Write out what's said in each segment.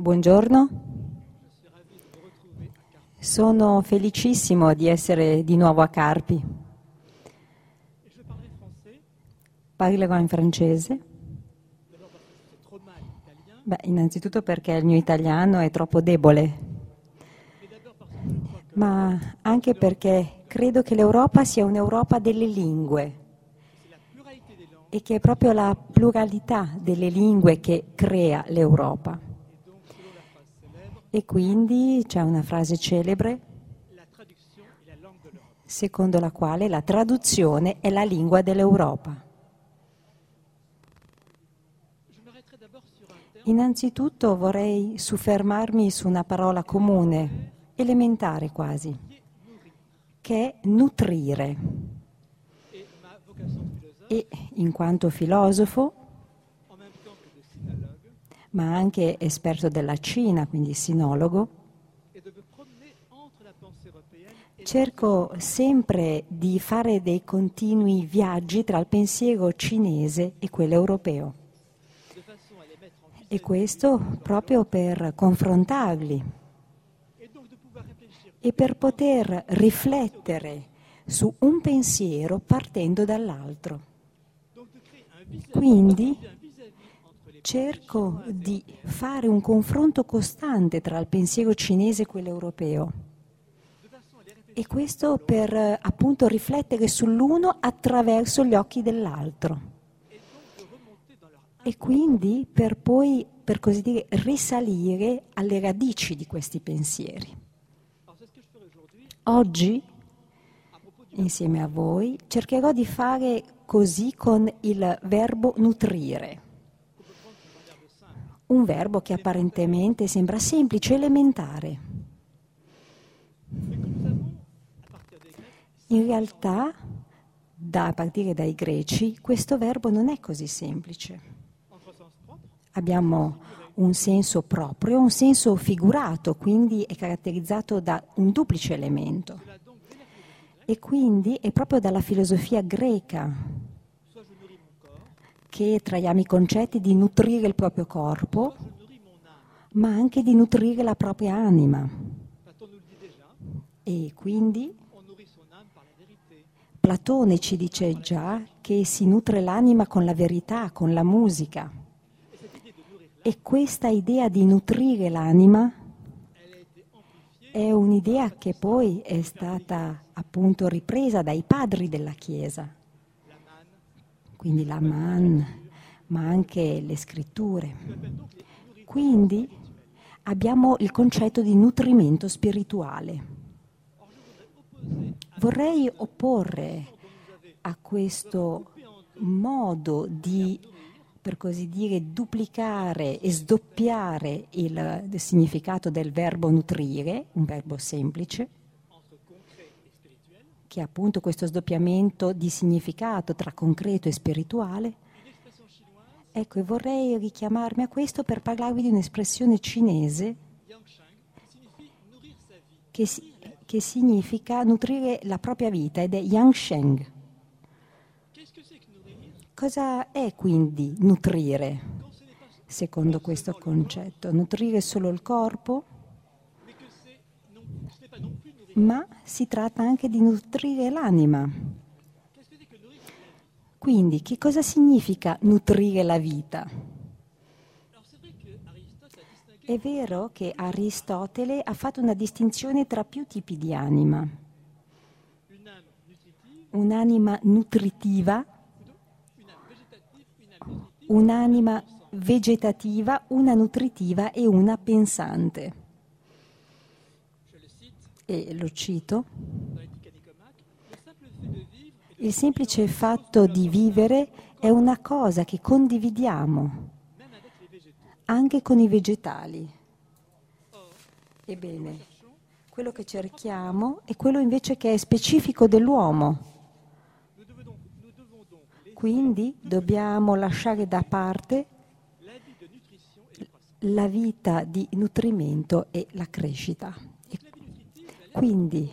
Buongiorno. Sono felicissimo di essere di nuovo a Carpi. Parlerò in francese. Beh, innanzitutto perché il mio italiano è troppo debole, ma anche perché credo che l'Europa sia un'Europa delle lingue e che è proprio la pluralità delle lingue che crea l'Europa. E quindi c'è una frase celebre secondo la quale la traduzione è la lingua dell'Europa. Innanzitutto vorrei soffermarmi su una parola comune, elementare quasi, che è nutrire. E in quanto filosofo, ma anche esperto della Cina, quindi sinologo, cerco sempre di fare dei continui viaggi tra il pensiero cinese e quello europeo. E questo proprio per confrontarli e per poter riflettere su un pensiero partendo dall'altro. Quindi cerco di fare un confronto costante tra il pensiero cinese e quello europeo. E questo per appunto riflettere sull'uno attraverso gli occhi dell'altro e quindi per poi, per così dire, risalire alle radici di questi pensieri. Oggi, insieme a voi, cercherò di fare così con il verbo nutrire. Un verbo che apparentemente sembra semplice, elementare. In realtà, da, a partire dai greci, questo verbo non è così semplice abbiamo un senso proprio, un senso figurato, quindi è caratterizzato da un duplice elemento. E quindi è proprio dalla filosofia greca che traiamo i concetti di nutrire il proprio corpo, ma anche di nutrire la propria anima. E quindi Platone ci dice già che si nutre l'anima con la verità, con la musica. E questa idea di nutrire l'anima è un'idea che poi è stata appunto ripresa dai padri della Chiesa, quindi la man, ma anche le scritture. Quindi abbiamo il concetto di nutrimento spirituale. Vorrei opporre a questo modo di per così dire, duplicare e sdoppiare il, significato del verbo nutrire, un verbo semplice, che ha appunto questo sdoppiamento di significato tra concreto e spirituale. Ecco, e vorrei richiamarmi a questo per parlarvi di un'espressione cinese che, che significa nutrire la propria vita ed è Yang Sheng. Cosa è quindi nutrire, secondo questo concetto? Nutrire solo il corpo? Ma si tratta anche di nutrire l'anima. Quindi, che cosa significa nutrire la vita? È vero che Aristotele ha fatto una distinzione tra più tipi di anima. Un'anima nutritiva un'anima vegetativa, una nutritiva e una pensante. E lo cito. Il semplice fatto di vivere è una cosa che condividiamo anche con i vegetali. Ebbene, quello che cerchiamo è quello invece che è specifico dell'uomo quindi dobbiamo lasciare da parte la vita di nutrimento e la crescita. Quindi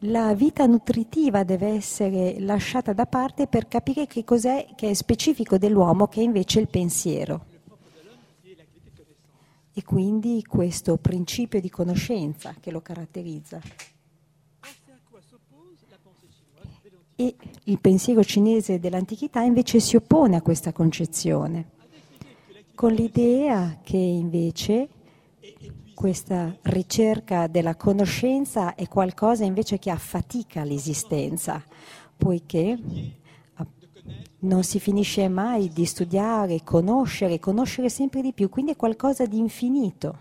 la vita nutritiva deve essere lasciata da parte per capire che cos'è che è specifico dell'uomo, che è invece il pensiero. e quindi questo principio di conoscenza che lo caratterizza. E il pensiero cinese dell'antichità invece si oppone a questa concezione, con l'idea che invece questa ricerca della conoscenza è qualcosa invece che affatica l'esistenza, poiché non si finisce mai di studiare, conoscere, conoscere sempre di più, quindi è qualcosa di infinito.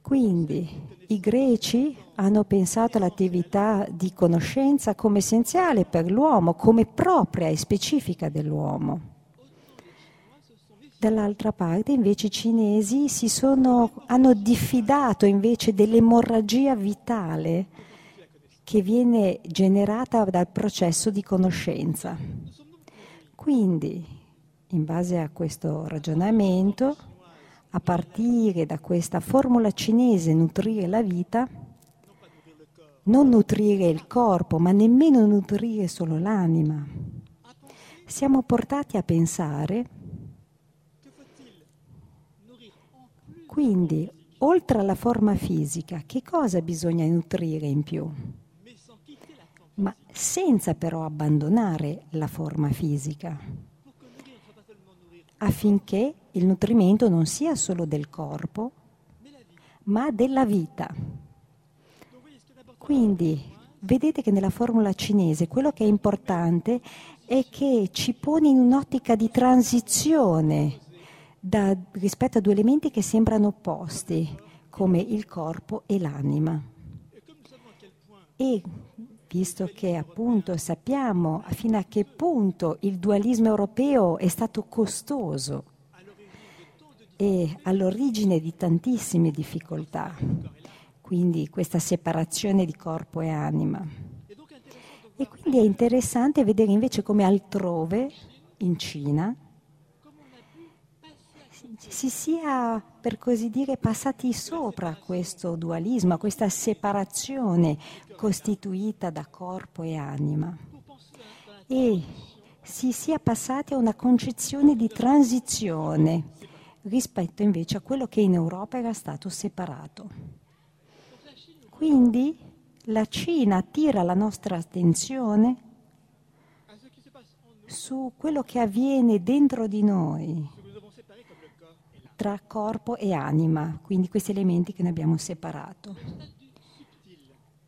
Quindi i greci hanno pensato all'attività di conoscenza come essenziale per l'uomo, come propria e specifica dell'uomo. Dall'altra parte invece i cinesi sono, hanno diffidato invece dell'emorragia vitale che viene generata dal processo di conoscenza. Quindi, in base a questo ragionamento, a partire da questa formula cinese nutrire la vita, non nutrire il corpo, ma nemmeno nutrire solo l'anima. Siamo portati a pensare Quindi, oltre alla forma fisica, che cosa bisogna nutrire in più? Ma senza però abbandonare la forma fisica, affinché il nutrimento non sia solo del corpo, ma della vita. Quindi, vedete che nella formula cinese quello che è importante è che ci pone in un'ottica di transizione da, rispetto a due elementi che sembrano opposti, come il corpo e l'anima. E visto che appunto sappiamo fino a che punto il dualismo europeo è stato costoso e all'origine di tantissime difficoltà, quindi questa separazione di corpo e anima. E quindi è interessante vedere invece come altrove, in Cina, si sia, per così dire, passati sopra questo dualismo, questa separazione costituita da corpo e anima e si sia passati a una concezione di transizione rispetto invece a quello che in Europa era stato separato. Quindi la Cina attira la nostra attenzione su quello che avviene dentro di noi, tra corpo e anima, quindi questi elementi che ne abbiamo separato.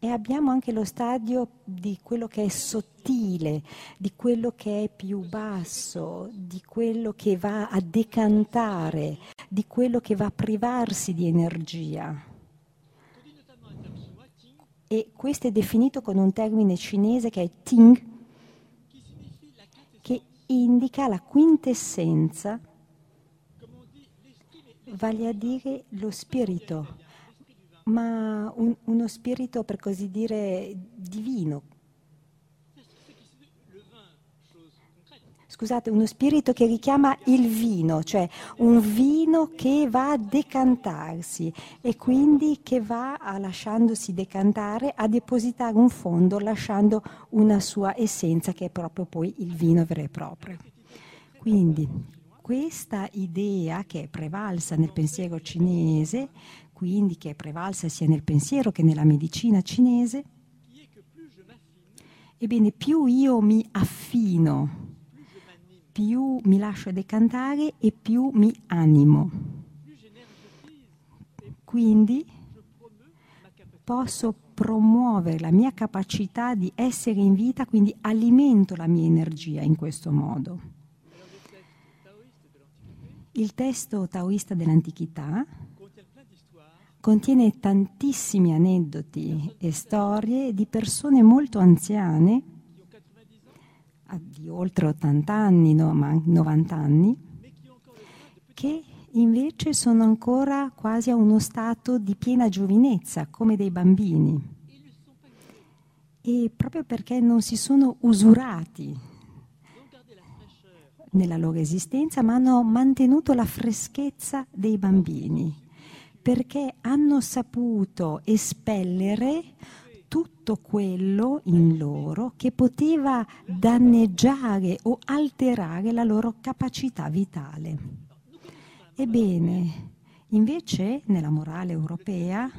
E abbiamo anche lo stadio di quello che è sottile, di quello che è più basso, di quello che va a decantare, di quello che va a privarsi di energia. E questo è definito con un termine cinese che è Ting, che indica la quintessenza vale a dire lo spirito, ma un, uno spirito per così dire divino. Scusate, uno spirito che richiama il vino, cioè un vino che va a decantarsi e quindi che va a lasciandosi decantare a depositare un fondo lasciando una sua essenza che è proprio poi il vino vero e proprio. Quindi questa idea che è prevalsa nel pensiero cinese, quindi che è prevalsa sia nel pensiero che nella medicina cinese, ebbene più io mi affino, più mi lascio decantare e più mi animo. Quindi posso promuovere la mia capacità di essere in vita, quindi alimento la mia energia in questo modo. Il testo taoista dell'antichità contiene tantissimi aneddoti e storie di persone molto anziane, di oltre 80 anni, no, 90 anni, che invece sono ancora quasi a uno stato di piena giovinezza, come dei bambini. E proprio perché non si sono usurati nella loro esistenza, ma hanno mantenuto la freschezza dei bambini, perché hanno saputo espellere tutto quello in loro che poteva danneggiare o alterare la loro capacità vitale. Ebbene, Invece, nella morale europea,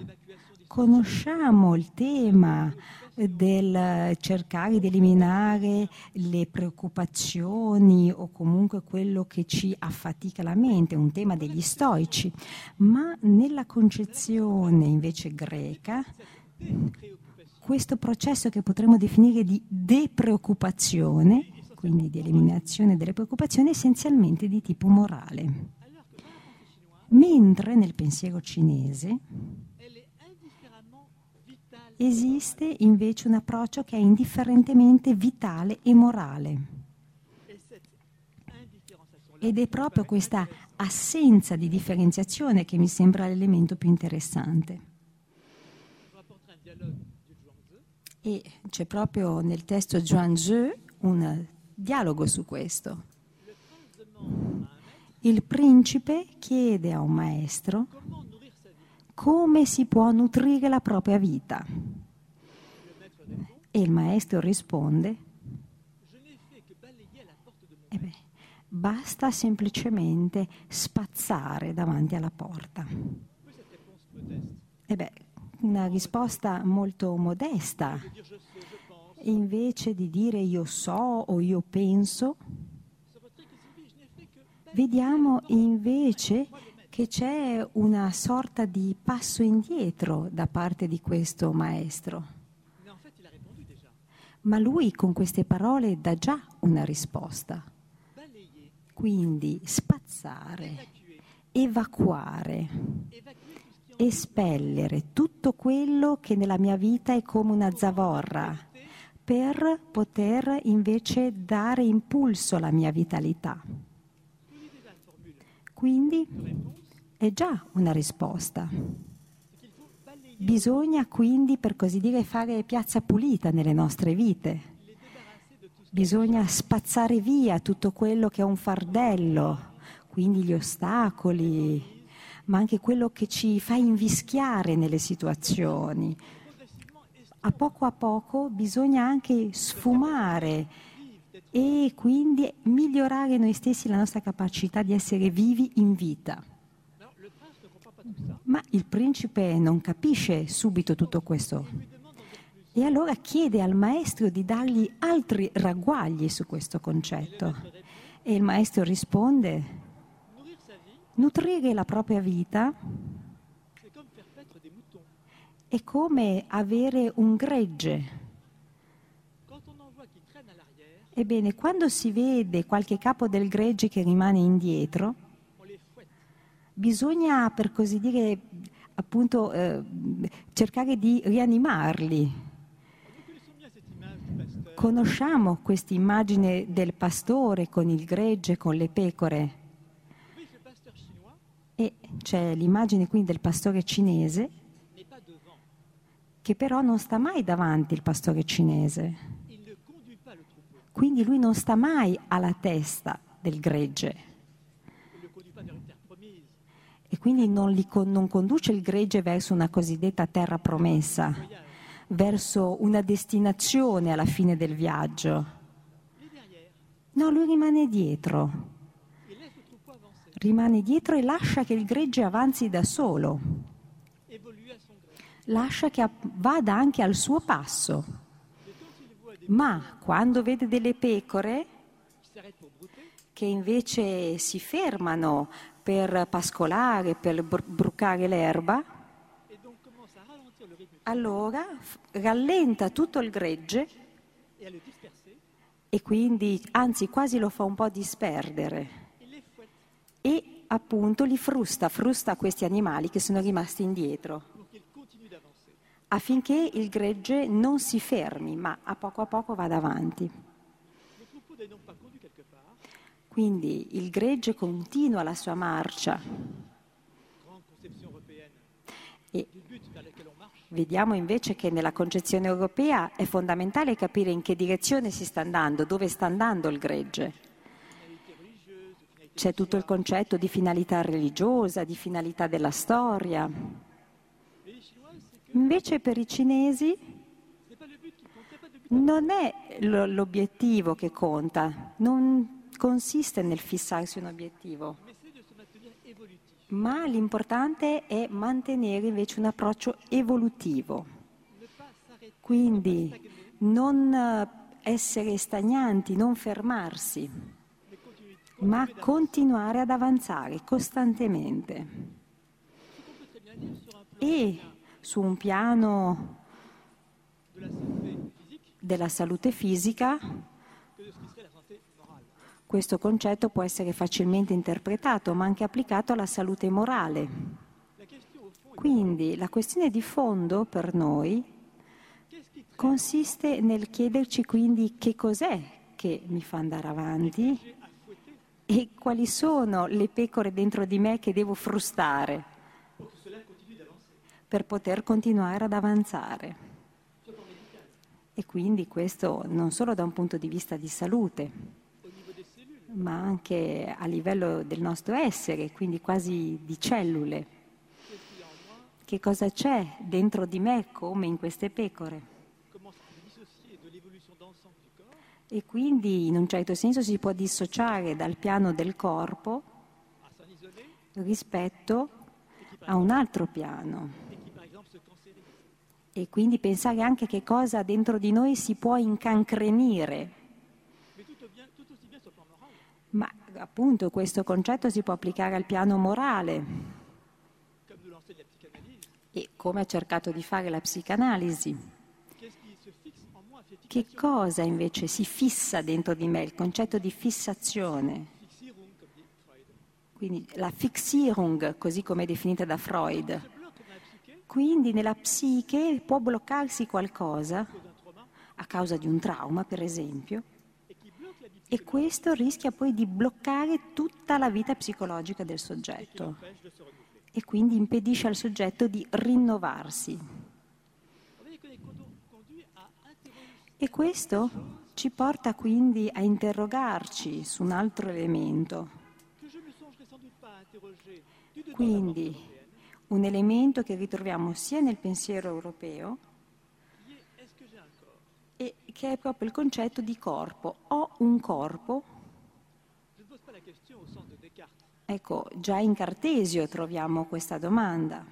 conosciamo il tema del cercare di eliminare le preoccupazioni o comunque quello che ci affatica la mente, un tema degli stoici, ma nella concezione invece greca questo processo che potremmo definire di depreoccupazione, quindi di eliminazione delle preoccupazioni, è essenzialmente di tipo morale. Mentre nel pensiero cinese esiste invece un approccio che è indifferentemente vitale e morale. Ed è proprio questa assenza di differenziazione che mi sembra l'elemento più interessante. E c'è proprio nel testo Zhuangzi un dialogo su questo. Il principe chiede a un maestro come si può nutrire la propria vita. E il maestro risponde, eh beh, basta semplicemente spazzare davanti alla porta. E beh, una risposta molto modesta. Invece di dire io so o io penso, vediamo invece che c'è una sorta di passo indietro da parte di questo maestro. Ma lui con queste parole dà già una risposta. Quindi spazzare, evacuare, espellere tutto quello che nella mia vita è come una zavorra per poter invece dare impulso alla mia vitalità. Quindi è già una risposta. Bisogna quindi, per così dire, fare piazza pulita nelle nostre vite. Bisogna spazzare via tutto quello che è un fardello, quindi gli ostacoli, ma anche quello che ci fa invischiare nelle situazioni. A poco a poco bisogna anche sfumare e quindi migliorare noi stessi la nostra capacità di essere vivi in vita. Ma il principe non capisce subito tutto questo. E allora chiede al maestro di dargli altri ragguagli su questo concetto. E il maestro risponde, nutrire la propria vita è come avere un gregge. Ebbene, quando si vede qualche capo del gregge che rimane indietro, bisogna, per così dire, appunto eh, cercare di rianimarli. Conosciamo questa immagine del pastore con il gregge, con le pecore. E c'è l'immagine quindi del pastore cinese che però non sta mai davanti il pastore cinese. Quindi lui non sta mai alla testa del gregge quindi non, li, non conduce il gregge verso una cosiddetta terra promessa, verso una destinazione alla fine del viaggio. No, lui rimane dietro. Rimane dietro e lascia che il gregge avanzi da solo. Lascia che vada anche al suo passo. Ma quando vede delle pecore che invece si fermano per pascolare, per brucare l'erba, allora rallenta tutto il gregge e quindi, anzi quasi lo fa un po' disperdere e appunto li frusta, frusta questi animali che sono rimasti indietro affinché il gregge non si fermi ma a poco a poco vada avanti. Quindi il gregge continua la sua marcia. E vediamo invece che nella concezione europea è fondamentale capire in che direzione si sta andando, dove sta andando il gregge. C'è tutto il concetto di finalità religiosa, di finalità della storia. Invece per i cinesi non è l'obiettivo che conta, non consiste nel fissarsi un obiettivo, ma l'importante è mantenere invece un approccio evolutivo. Quindi non eh, essere stagnanti, non fermarsi, ma continuare ad avanzare costantemente. E su un piano della salute fisica, questo concetto può essere facilmente interpretato, ma anche applicato alla salute morale. Quindi la questione di fondo per noi consiste nel chiederci quindi che cos'è che mi fa andare avanti e quali sono le pecore dentro di me che devo frustare per poter continuare ad avanzare. E quindi questo non solo da un punto di vista di salute, ma anche a livello del nostro essere, quindi quasi di cellule. Che cosa c'è dentro di me come in queste pecore? E quindi in un certo senso si può dissociare dal piano del corpo rispetto a un altro piano e quindi pensare anche che cosa dentro di noi si può incancrenire. Ma appunto questo concetto si può applicare al piano morale e come ha cercato di fare la psicanalisi. Che cosa invece si fissa dentro di me, il concetto di fissazione? Quindi la Fixierung, così come è definita da Freud, quindi nella psiche può bloccarsi qualcosa a causa di un trauma, per esempio, e questo rischia poi di bloccare tutta la vita psicologica del soggetto e quindi impedisce al soggetto di rinnovarsi. E questo ci porta quindi a interrogarci su un altro elemento. Quindi un elemento che ritroviamo sia nel pensiero europeo e che è proprio il concetto di corpo. Ho un corpo. Ecco, già in Cartesio troviamo questa domanda.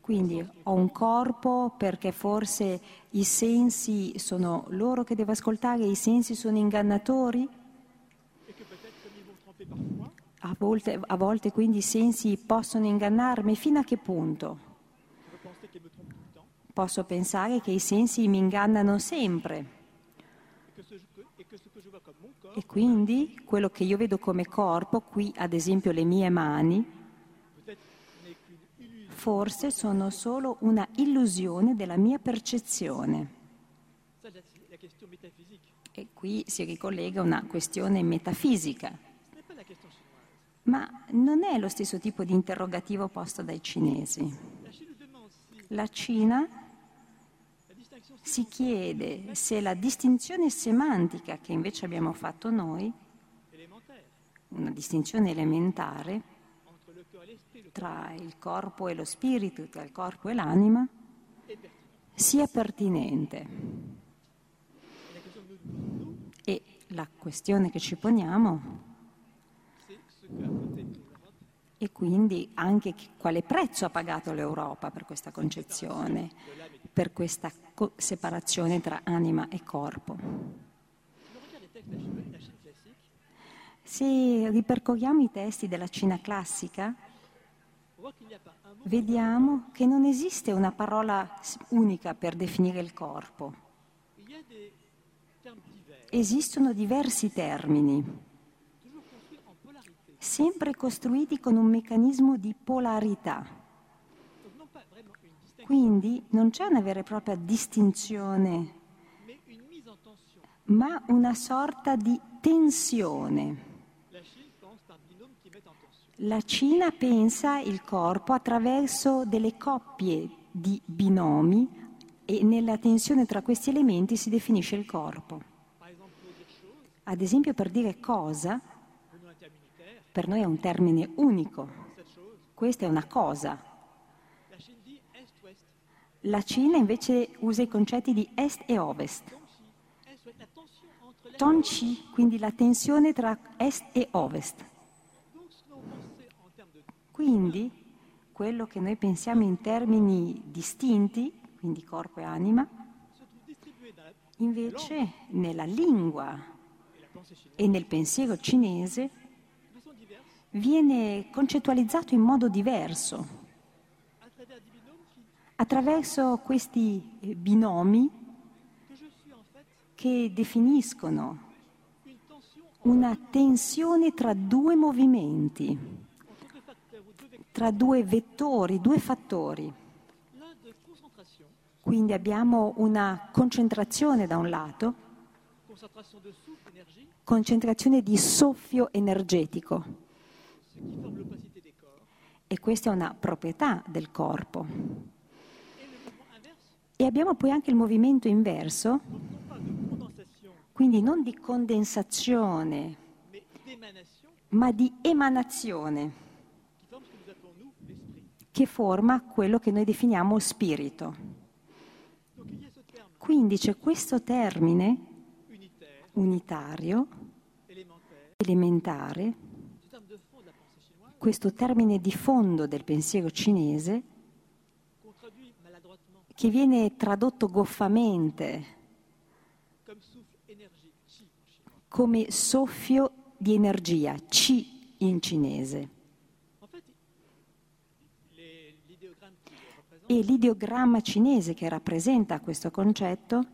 Quindi ho un corpo perché forse i sensi sono loro che devo ascoltare, i sensi sono ingannatori? A volte, a volte quindi i sensi possono ingannarmi fino a che punto? Posso pensare che i sensi mi ingannano sempre. E quindi quello che io vedo come corpo, qui ad esempio le mie mani, forse sono solo una illusione della mia percezione. E qui si ricollega una questione metafisica. Ma non è lo stesso tipo di interrogativo posto dai cinesi. La Cina si chiede se la distinzione semantica che invece abbiamo fatto noi, una distinzione elementare tra il corpo e lo spirito, tra il corpo e l'anima, sia pertinente. E la questione che ci poniamo e quindi anche quale prezzo ha pagato l'Europa per questa concezione, per questa separazione tra anima e corpo. Se ripercorriamo i testi della Cina classica, vediamo che non esiste una parola unica per definire il corpo. Esistono diversi termini sempre costruiti con un meccanismo di polarità. Quindi non c'è una vera e propria distinzione, ma una sorta di tensione. La Cina pensa il corpo attraverso delle coppie di binomi e nella tensione tra questi elementi si definisce il corpo. Ad esempio per dire cosa, per noi è un termine unico. Questa è una cosa. La Cina invece usa i concetti di est e ovest. Tonchi, quindi la tensione tra est e ovest. Quindi quello che noi pensiamo in termini distinti, quindi corpo e anima, invece nella lingua e nel pensiero cinese viene concettualizzato in modo diverso attraverso questi binomi che definiscono una tensione tra due movimenti, tra due vettori, due fattori. Quindi abbiamo una concentrazione da un lato, concentrazione di soffio energetico. E questa è una proprietà del corpo. E abbiamo poi anche il movimento inverso, quindi non di condensazione, ma di emanazione, che forma quello che noi definiamo spirito. Quindi c'è questo termine unitario, elementare, questo termine di fondo del pensiero cinese, che viene tradotto goffamente come soffio di energia, Qi in cinese. E l'ideogramma cinese che rappresenta questo concetto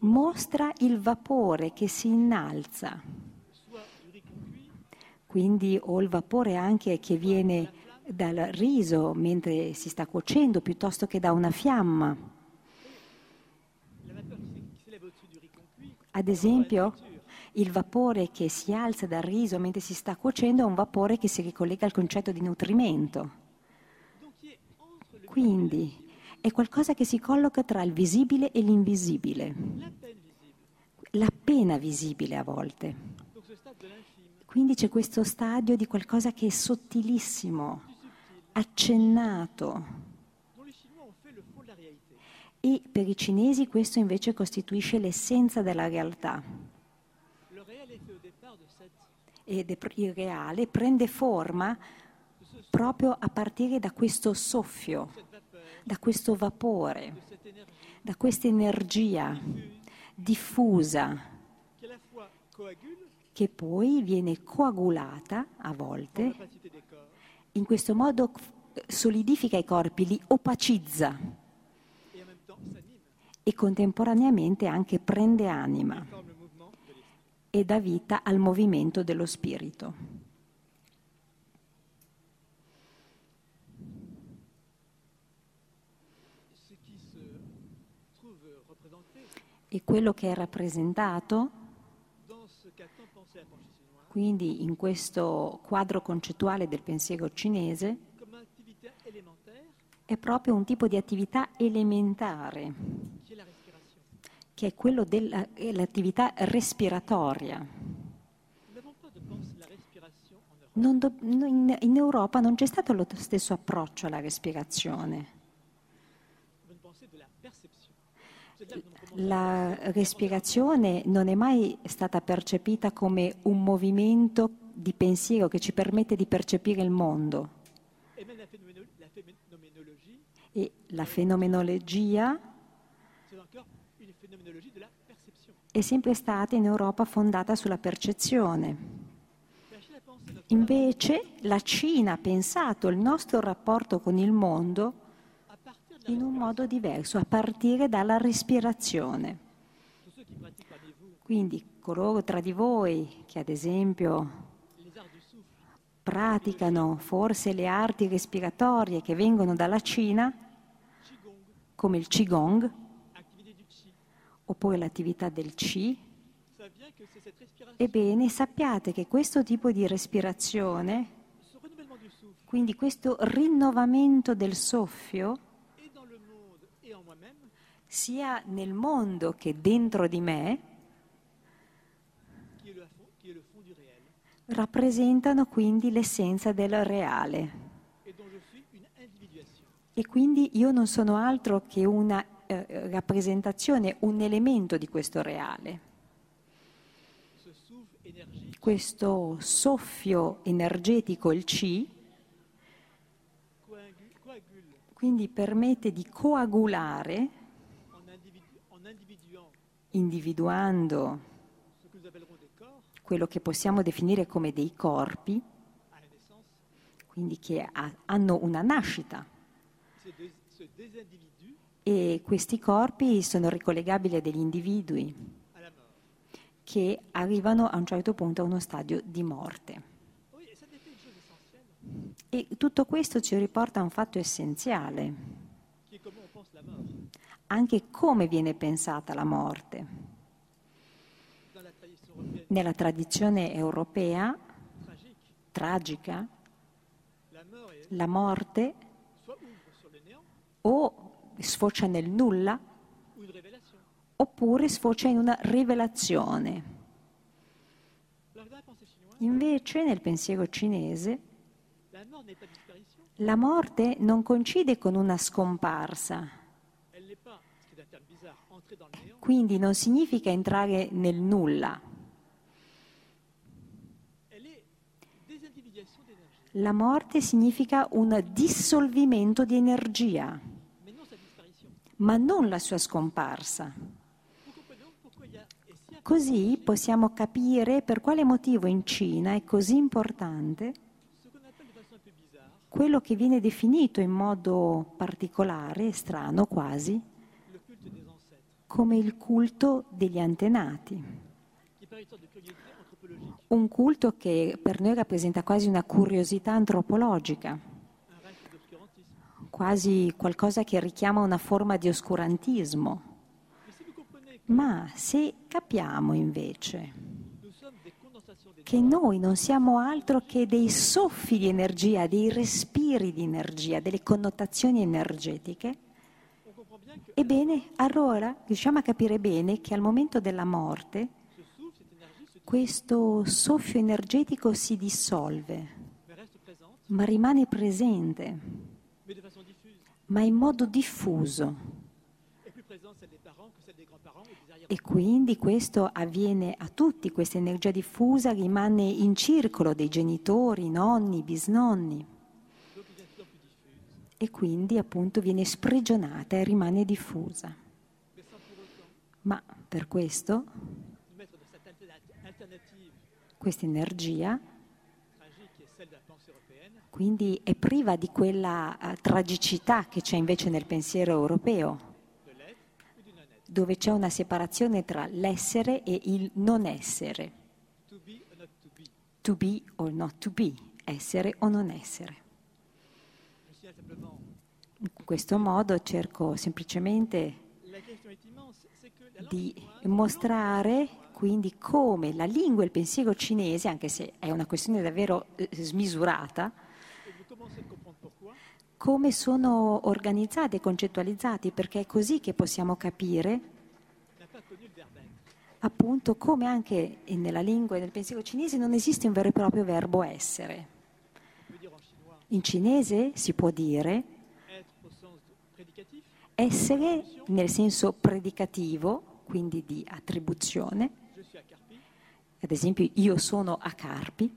mostra il vapore che si innalza, quindi o il vapore anche che viene dal riso mentre si sta cuocendo piuttosto che da una fiamma. Ad esempio, il vapore che si alza dal riso mentre si sta cuocendo è un vapore che si ricollega al concetto di nutrimento. Quindi è qualcosa che si colloca tra il visibile e l'invisibile, l'appena visibile a volte. Quindi c'è questo stadio di qualcosa che è sottilissimo, accennato. E per i cinesi questo invece costituisce l'essenza della realtà. Ed il reale prende forma proprio a partire da questo soffio, da questo vapore, da questa energia diffusa che poi viene coagulata a volte, in questo modo solidifica i corpi, li opacizza e contemporaneamente anche prende anima e dà vita al movimento dello spirito. E quello che è rappresentato, quindi in questo quadro concettuale del pensiero cinese, è proprio un tipo di attività elementare, che è quello dell'attività respiratoria. Do, in, in Europa non c'è stato lo stesso approccio alla respirazione. La respirazione non è mai stata percepita come un movimento di pensiero che ci permette di percepire il mondo. E la fenomenologia è sempre stata in Europa fondata sulla percezione. Invece la Cina ha pensato il nostro rapporto con il mondo in un modo diverso, a partire dalla respirazione. Quindi coloro tra di voi che ad esempio praticano forse le arti respiratorie che vengono dalla Cina, come il Qigong, oppure l'attività del Qi, ebbene sappiate che questo tipo di respirazione, quindi questo rinnovamento del soffio, sia nel mondo che dentro di me, rappresentano quindi l'essenza del reale. E quindi io non sono altro che una eh, rappresentazione, un elemento di questo reale. questo soffio energetico, il C, coagu- coagule quindi permette di coagulare, individuando quello che possiamo definire come dei corpi, quindi che ha- hanno una nascita. E questi corpi sono ricollegabili a degli individui che arrivano a un certo punto a uno stadio di morte. E tutto questo ci riporta a un fatto essenziale, anche come viene pensata la morte. Nella tradizione europea tragica, la morte o sfocia nel nulla oppure sfocia in una rivelazione. Invece nel pensiero cinese la morte non coincide con una scomparsa, quindi non significa entrare nel nulla. La morte significa un dissolvimento di energia, ma non la sua scomparsa. Così possiamo capire per quale motivo in Cina è così importante quello che viene definito in modo particolare, strano quasi, come il culto degli antenati. Un culto che per noi rappresenta quasi una curiosità antropologica, quasi qualcosa che richiama una forma di oscurantismo. Ma se capiamo invece che noi non siamo altro che dei soffi di energia, dei respiri di energia, delle connotazioni energetiche, ebbene allora riusciamo a capire bene che al momento della morte questo soffio energetico si dissolve, ma rimane presente, ma in modo diffuso. E quindi questo avviene a tutti, questa energia diffusa rimane in circolo dei genitori, nonni, bisnonni e quindi appunto viene sprigionata e rimane diffusa. Ma per questo questa energia quindi è priva di quella eh, tragicità che c'è invece nel pensiero europeo, dove c'è una separazione tra l'essere e il non essere, to be or not to be, essere o non essere. Questo modo cerco semplicemente di mostrare quindi come la lingua e il pensiero cinese, anche se è una questione davvero eh, smisurata, come sono organizzati e concettualizzati, perché è così che possiamo capire appunto come anche nella lingua e nel pensiero cinese non esiste un vero e proprio verbo essere. In cinese si può dire essere nel senso predicativo, quindi di attribuzione, ad esempio io sono a Carpi,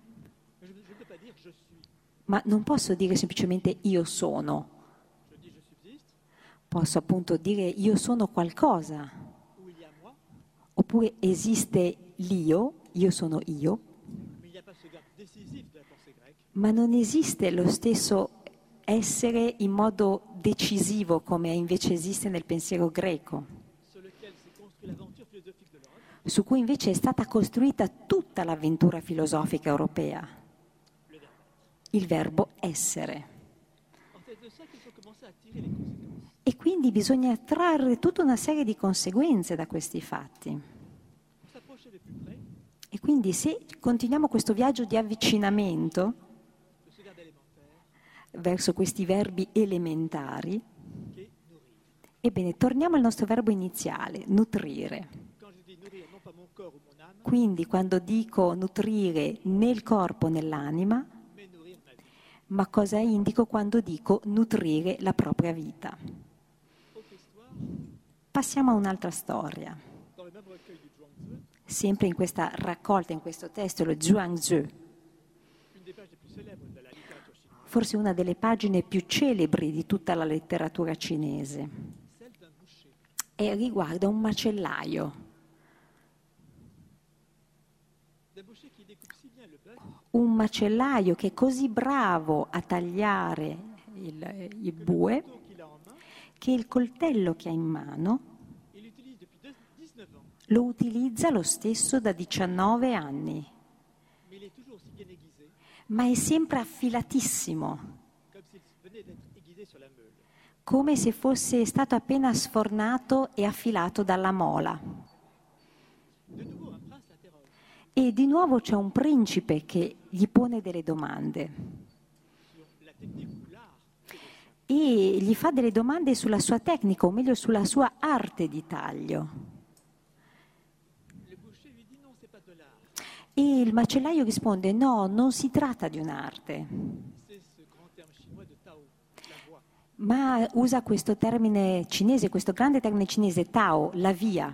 ma non posso dire semplicemente io sono, posso appunto dire io sono qualcosa, oppure esiste l'io, io sono io, ma non esiste lo stesso essere in modo decisivo come invece esiste nel pensiero greco, su cui invece è stata costruita tutta l'avventura filosofica europea, il verbo essere. E quindi bisogna trarre tutta una serie di conseguenze da questi fatti. E quindi se continuiamo questo viaggio di avvicinamento verso questi verbi elementari, ebbene torniamo al nostro verbo iniziale, nutrire. Quindi quando dico nutrire nel corpo, nell'anima, ma cosa indico quando dico nutrire la propria vita? Passiamo a un'altra storia. sempre in questa raccolta, in questo testo, lo Zhuangzi, forse una delle pagine più celebri di tutta la letteratura cinese, e riguarda un macellaio, un macellaio che è così bravo a tagliare il, il bue che il coltello che ha in mano il l'utilise depuis deux- 19 ans, lo utilizza lo stesso da 19 anni, ma è sempre affilatissimo, come se fosse stato appena sfornato e affilato dalla mola. E di nuovo c'è un principe che gli pone delle domande e gli fa delle domande sulla sua tecnica, o meglio sulla sua arte di taglio. E il macellaio risponde no, non si tratta di un'arte, ma usa questo termine cinese, questo grande termine cinese, Tao, la via.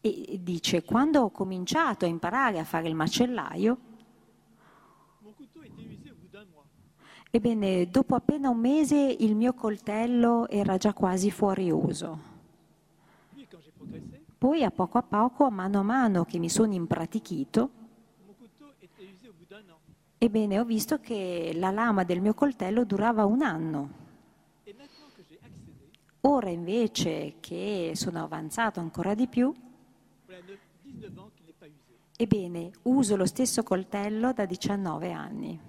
E dice, quando ho cominciato a imparare a fare il macellaio, ebbene, dopo appena un mese il mio coltello era già quasi fuori uso. Poi a poco a poco, a mano a mano che mi sono impratichito, ebbene ho visto che la lama del mio coltello durava un anno. Ora invece che sono avanzato ancora di più, voilà neuf- 19 ans qu'il n'est pas usé. ebbene uso lo stesso coltello da 19 anni.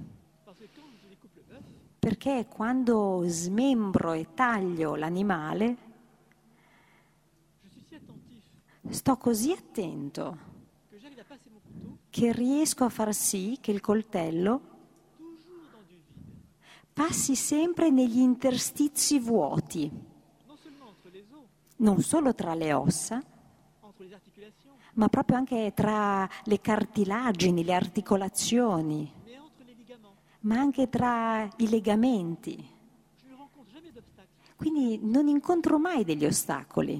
Perché quando smembro e taglio l'animale, sto così attento che riesco a far sì che il coltello passi sempre negli interstizi vuoti, Non solo tra le ossa, ma proprio anche tra le cartilagini, le articolazioni, ma anche tra i legamenti. Quindi non incontro mai degli ostacoli.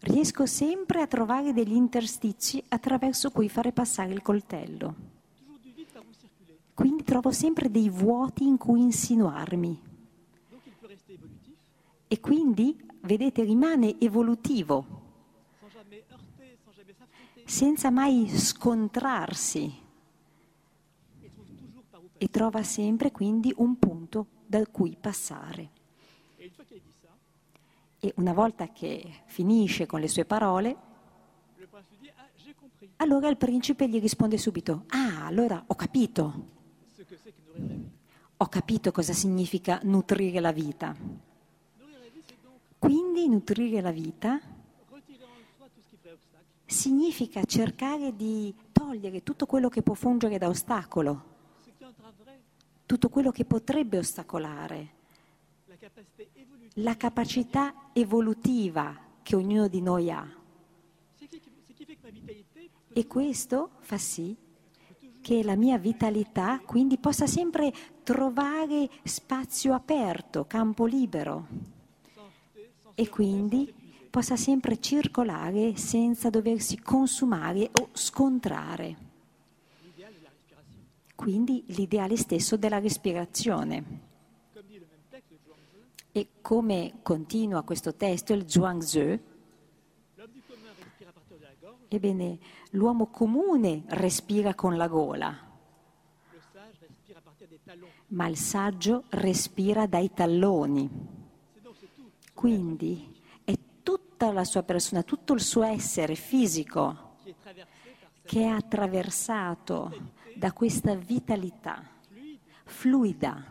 Riesco sempre a trovare degli interstizi attraverso cui fare passare il coltello. Quindi trovo sempre dei vuoti in cui insinuarmi. E quindi, vedete, rimane evolutivo, senza mai scontrarsi e trova sempre quindi un punto da cui passare. Et une fois qu'il a dit ça, E una volta che finisce con le sue parole, allora il principe gli risponde subito, ah, allora ho capito, ho capito cosa significa nutrire la vita. Quindi nutrire la vita significa cercare di togliere tutto quello che può fungere da ostacolo, tutto quello che potrebbe ostacolare, la capacità evolutiva che ognuno di noi ha. E questo fa sì che la mia vitalità quindi possa sempre trovare spazio aperto, campo libero e quindi possa sempre circolare senza doversi consumare o scontrare. Quindi l'ideale stesso della respirazione. E come continua questo testo, il Zhuangzi, ebbene, l'uomo comune respira con la gola, ma il saggio respira dai talloni. Quindi è tutta la sua persona, tutto il suo essere fisico che è attraversato da questa vitalità fluida,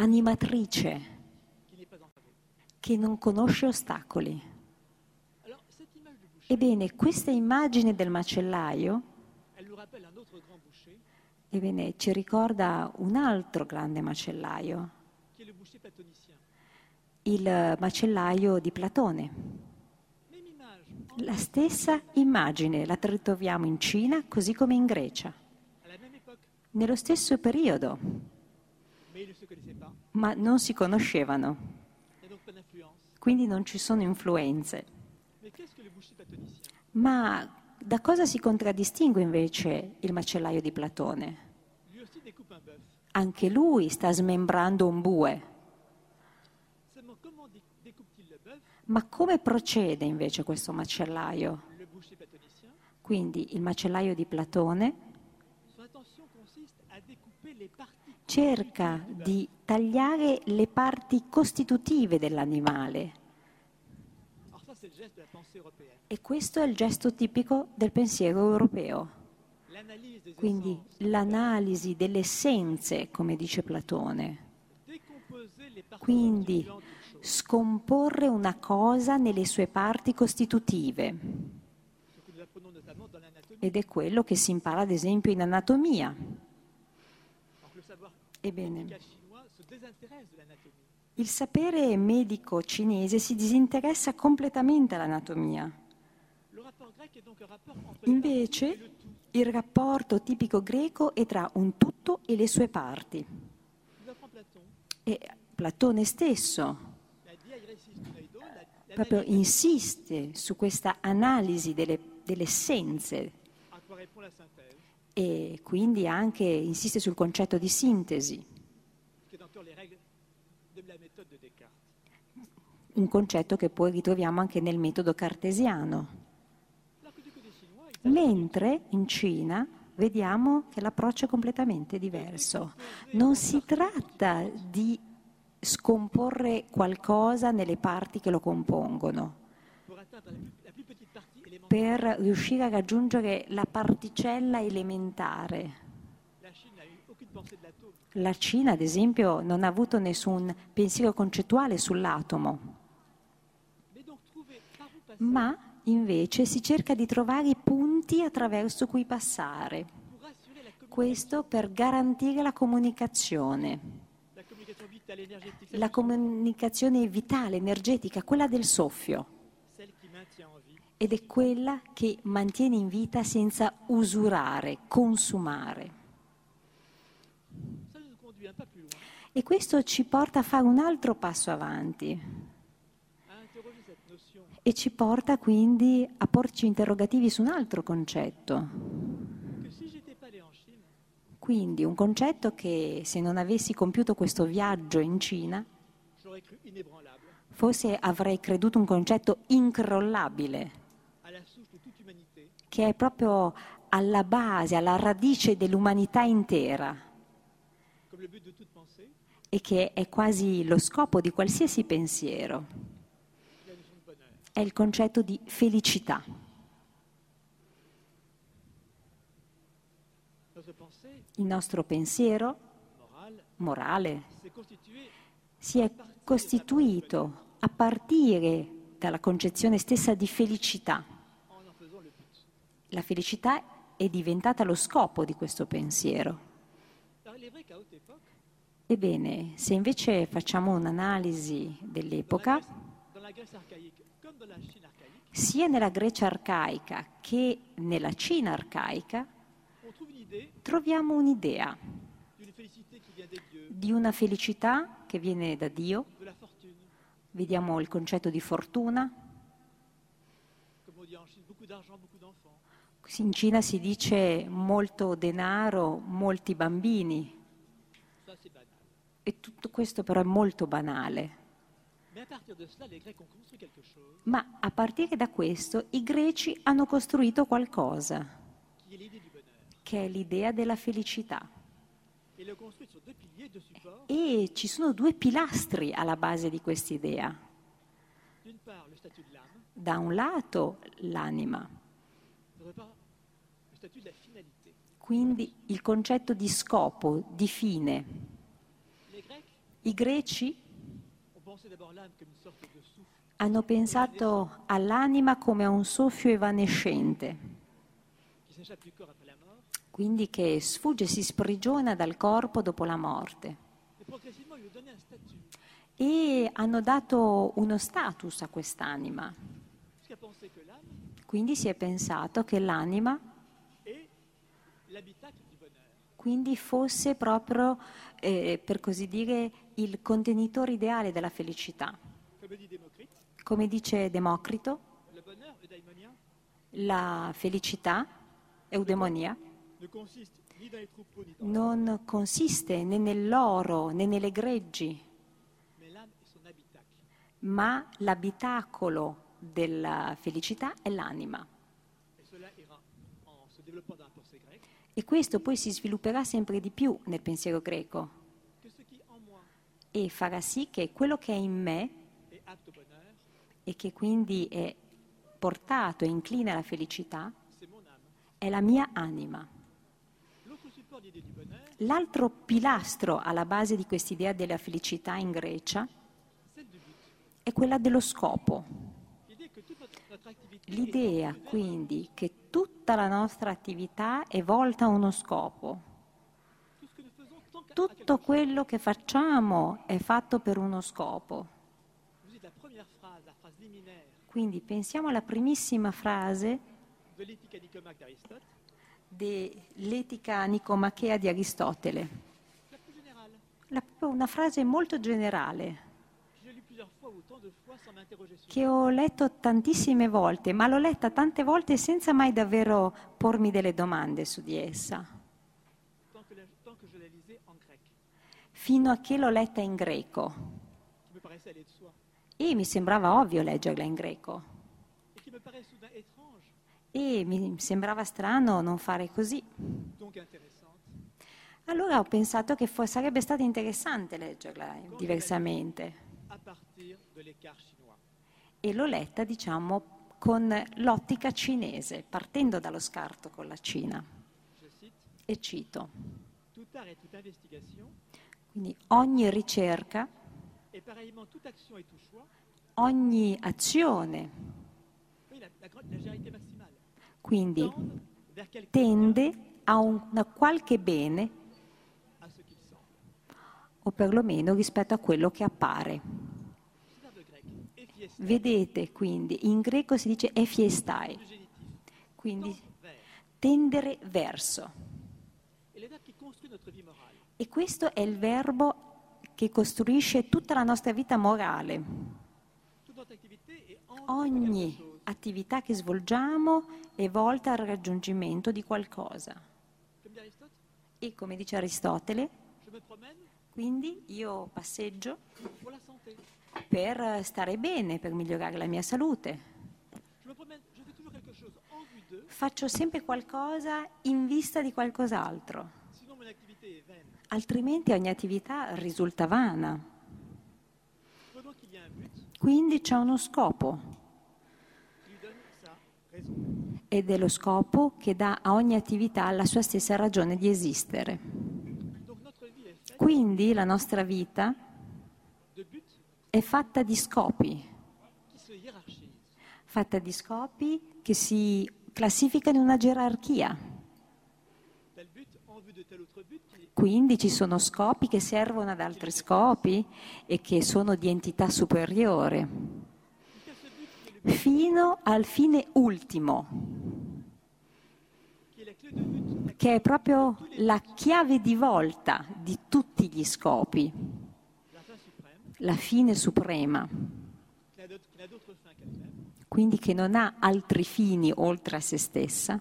animatrice, che non conosce ostacoli. Ebbene, questa immagine del macellaio ebbene, ci ricorda un altro grande macellaio, il macellaio di Platone. La stessa immagine la ritroviamo in Cina così come in Grecia, nello stesso periodo, ma non si conoscevano. Quindi non ci sono influenze. Ma da cosa si contraddistingue invece il macellaio di Platone? Anche lui sta smembrando un bue. Ma come procede invece questo macellaio? Quindi il macellaio di Platone cerca di tagliare le parti costitutive dell'animale e questo è il gesto tipico del pensiero europeo. Quindi l'analisi delle essenze, come dice Platone. Quindi scomporre una cosa nelle sue parti costitutive. Ed è quello che si impara ad esempio in anatomia. Ebbene, il sapere medico cinese si disinteressa completamente all'anatomia. Invece, il rapporto tipico greco è tra un tutto e le sue parti. E Platone stesso proprio insiste su questa analisi delle, delle essenze e quindi anche insiste sul concetto di sintesi, un concetto che poi ritroviamo anche nel metodo cartesiano. Mentre in Cina vediamo che l'approccio è completamente diverso. Non si tratta di scomporre qualcosa nelle parti che lo compongono per riuscire a raggiungere la particella elementare. La Cina, ad esempio, non ha avuto nessun pensiero concettuale sull'atomo, ma invece si cerca di trovare i punti attraverso cui passare. Questo per garantire la comunicazione, la comunicazione vitale, energetica, quella del soffio, ed è quella che mantiene in vita senza usurare, consumare. E questo ci porta a fare un altro passo avanti e ci porta quindi a porci interrogativi su un altro concetto. Quindi un concetto che se non avessi compiuto questo viaggio in Cina, forse avrei creduto un concetto incrollabile, che è proprio alla base, alla radice dell'umanità intera e che è quasi lo scopo di qualsiasi pensiero. È il concetto di felicità. Il nostro pensiero morale si è costituito a partire dalla concezione stessa di felicità. La felicità è diventata lo scopo di questo pensiero. Ebbene, se invece facciamo un'analisi dell'epoca, sia nella Grecia arcaica che nella Cina arcaica, troviamo un'idea di una felicità che viene da Dio. Vediamo il concetto di fortuna. In Cina si dice molto denaro, molti bambini. E tutto questo però è molto banale. Ma a partire da questo i greci hanno costruito qualcosa, che è l'idea della felicità. E ci sono due pilastri alla base di quest'idea. Da un lato l'anima, quindi il concetto di scopo, di fine. I greci hanno pensato all'anima come a un soffio evanescente, quindi che sfugge, si sprigiona dal corpo dopo la morte. E hanno dato uno status a quest'anima. Quindi si è pensato che l'anima quindi fosse proprio, eh, per così dire, il contenitore ideale della felicità. Come dice Democrito, la felicità, eudemonia, non consiste né nell'oro né nelle greggi, ma l'abitacolo della felicità è l'anima. E questo poi si svilupperà sempre di più nel pensiero greco e farà sì che quello che è in me e che quindi è portato e inclina alla felicità è la mia anima. L'altro pilastro alla base di quest'idea della felicità in Grecia è quella dello scopo. L'idea quindi che tutta la nostra attività è volta a uno scopo. Tutto quello che facciamo è fatto per uno scopo. Quindi pensiamo alla primissima frase dell'etica nicomachea di Aristotele. La- una frase molto generale che ho letto tantissime volte, ma l'ho letta tante volte senza mai davvero pormi delle domande su di essa, fino a che l'ho letta in greco. E mi sembrava ovvio leggerla in greco. E mi sembrava strano non fare così. Allora ho pensato che sarebbe stato interessante leggerla diversamente. E l'ho letta, diciamo, con l'ottica cinese, partendo dallo scarto con la Cina. E cito. Quindi ogni ricerca, ogni azione, quindi tende a un a qualche bene, o perlomeno rispetto a quello che appare. Vedete quindi, in greco si dice efiestai, quindi tendere verso. E questo è il verbo che costruisce tutta la nostra vita morale. Ogni attività che svolgiamo è volta al raggiungimento di qualcosa. E come dice Aristotele, quindi io passeggio. Per stare bene, per migliorare la mia salute. Faccio sempre qualcosa in vista di qualcos'altro, altrimenti ogni attività risulta vana. Quindi c'è uno scopo ed è lo scopo che dà a ogni attività la sua stessa ragione di esistere. Quindi la nostra vita è fatta di scopi, fatta di scopi che si classificano in una gerarchia. Quindi ci sono scopi che servono ad altri scopi e che sono di entità superiore, fino al fine ultimo, che è proprio la chiave di volta di tutti gli scopi, la fine suprema, quindi che non ha altri fini oltre a se stessa.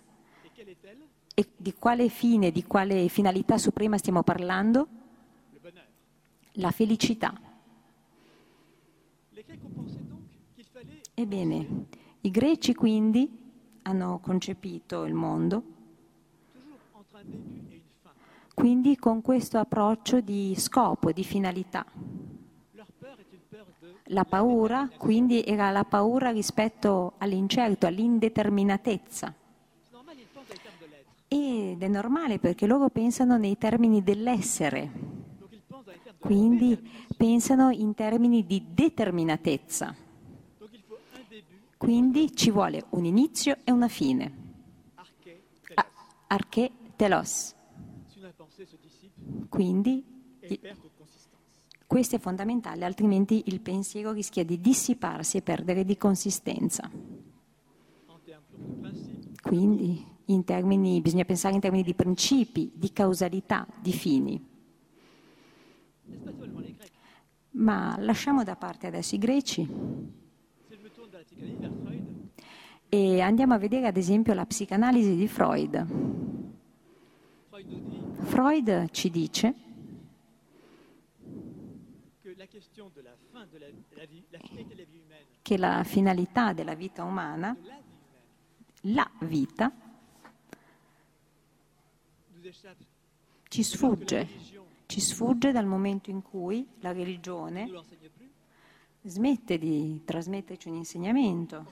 E di quale fine, di quale finalità suprema stiamo parlando? La felicità. Ebbene, i greci quindi hanno concepito il mondo quindi con questo approccio di scopo, di finalità. La paura quindi era la paura rispetto all'incerto, all'indeterminatezza. Ed è normale perché loro pensano nei termini dell'essere, quindi pensano in termini di determinatezza. Quindi ci vuole un inizio e una fine. Arche telos. Quindi questo è fondamentale, altrimenti il pensiero rischia di dissiparsi e perdere di consistenza. Quindi in termini- bisogna pensare in termini di principi, di causalità, di fini. Ma lasciamo da parte adesso i greci. E andiamo a vedere ad esempio la psicanalisi di Freud. Freud ci dice che la finalità della vita umana, la vita, ci sfugge. Ci sfugge dal momento in cui la ne religione smette di trasmetterci un insegnamento.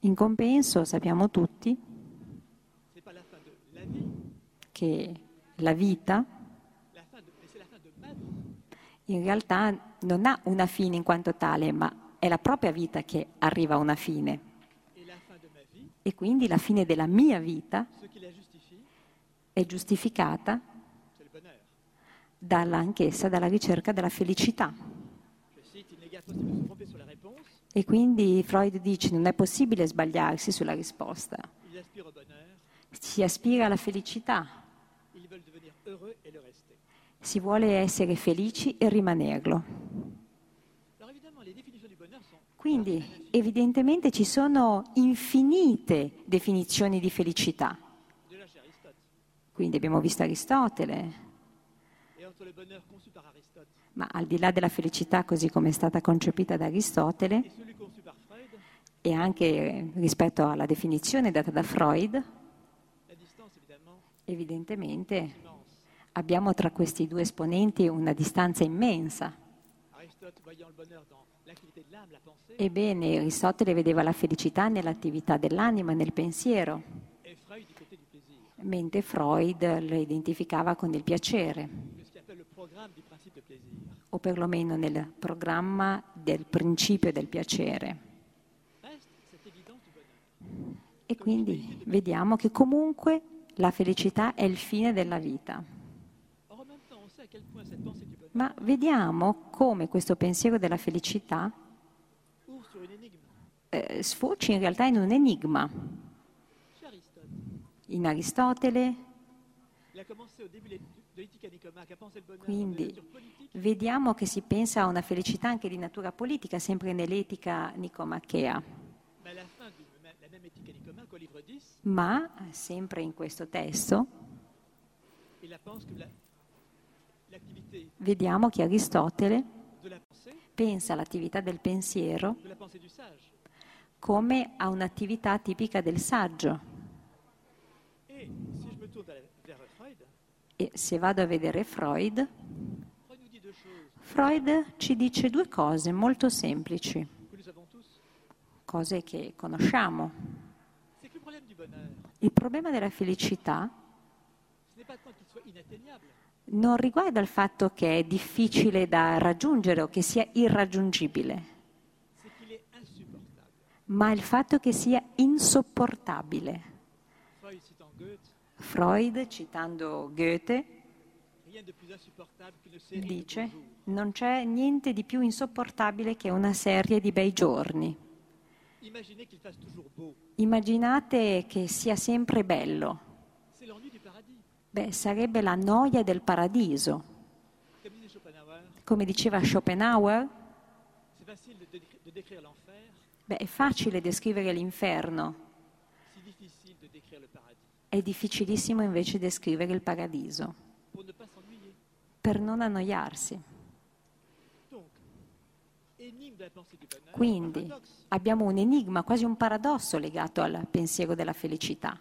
In compenso sappiamo tutti che la vita in realtà non ha una fine in quanto tale, ma è la propria vita che arriva a una fine. E quindi la fine della mia vita è giustificata dalla, anch'essa dalla ricerca della felicità. E quindi Freud dice non è possibile sbagliarsi sulla risposta. Si aspira alla felicità, si vuole essere felici e rimanerlo. Quindi evidentemente ci sono infinite definizioni di felicità. Quindi abbiamo visto Aristotele, ma al di là della felicità così come è stata concepita da Aristotele e anche rispetto alla definizione data da Freud, evidentemente. Abbiamo tra questi due esponenti una distanza immensa. Ebbene, Aristotele vedeva la felicità nell'attività dell'anima, nel pensiero, mentre Freud lo identificava con il piacere, o perlomeno nel programma del principio del piacere. E quindi vediamo che comunque la felicità è il fine della vita. Ma vediamo come questo pensiero della felicità eh, sfoci in realtà in un enigma. In Aristotele, Quindi- vediamo che si pensa a una felicità anche di natura politica, sempre nell'etica nicomachea. mais à la fin de la même éthique à Nicomaque, au livre 10, Ma, sempre in questo testo, il a pense que la- l'activité vediamo che Aristotele pensa all'attività del pensiero come a un'attività tipica del saggio. E se vado a vedere Freud, Freud ci dice due cose molto semplici, cose che conosciamo. Il problema della felicità non riguarda il fatto che è difficile da raggiungere o che sia irraggiungibile, ma il fatto che sia insopportabile. Freud citando Goethe, dice non c'è niente di più insopportabile che una serie di bei giorni. Immaginate che sia sempre bello. Beh, sarebbe la noia del paradiso. Come diceva Schopenhauer, beh, è facile descrivere l'inferno, è difficilissimo invece descrivere il paradiso, per non annoiarsi. Quindi abbiamo un enigma, quasi un paradosso legato al pensiero della felicità.